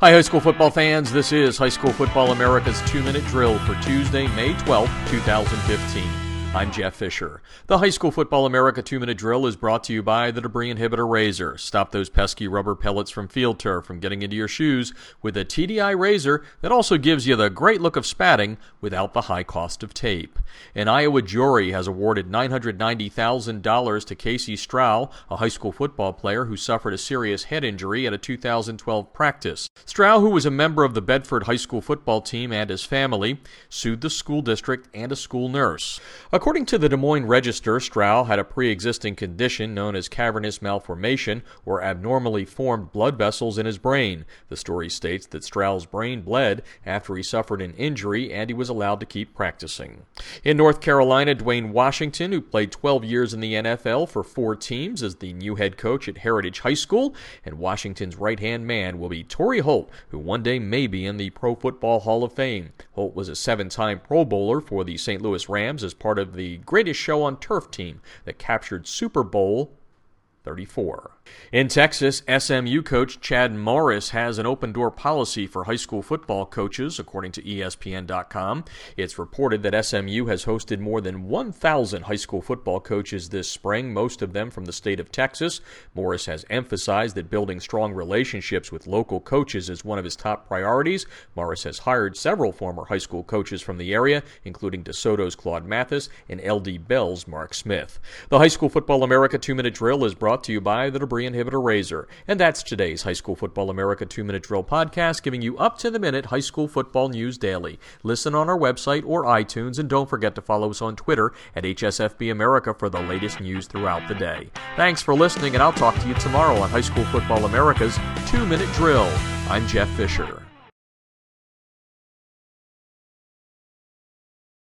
Hi, high school football fans. This is High School Football America's two minute drill for Tuesday, May 12th, 2015. I'm Jeff Fisher. The High School Football America 2 Minute Drill is brought to you by the Debris Inhibitor Razor. Stop those pesky rubber pellets from field turf from getting into your shoes with a TDI razor that also gives you the great look of spatting without the high cost of tape. An Iowa jury has awarded $990,000 to Casey Strow, a high school football player who suffered a serious head injury at a 2012 practice. Strow, who was a member of the Bedford High School football team and his family, sued the school district and a school nurse. According to the Des Moines Register, Strow had a pre existing condition known as cavernous malformation or abnormally formed blood vessels in his brain. The story states that Strow's brain bled after he suffered an injury and he was allowed to keep practicing. In North Carolina, Dewayne Washington, who played 12 years in the NFL for four teams, is the new head coach at Heritage High School, and Washington's right hand man will be Torry Holt, who one day may be in the Pro Football Hall of Fame. Was a seven time Pro Bowler for the St. Louis Rams as part of the greatest show on turf team that captured Super Bowl 34. In Texas, SMU coach Chad Morris has an open door policy for high school football coaches, according to ESPN.com. It's reported that SMU has hosted more than 1,000 high school football coaches this spring, most of them from the state of Texas. Morris has emphasized that building strong relationships with local coaches is one of his top priorities. Morris has hired several former high school coaches from the area, including DeSoto's Claude Mathis and LD Bell's Mark Smith. The High School Football America two minute drill is brought to you by the Debris Inhibitor Razor. And that's today's High School Football America 2 Minute Drill podcast, giving you up to the minute high school football news daily. Listen on our website or iTunes, and don't forget to follow us on Twitter at HSFB America for the latest news throughout the day. Thanks for listening, and I'll talk to you tomorrow on High School Football America's 2 Minute Drill. I'm Jeff Fisher.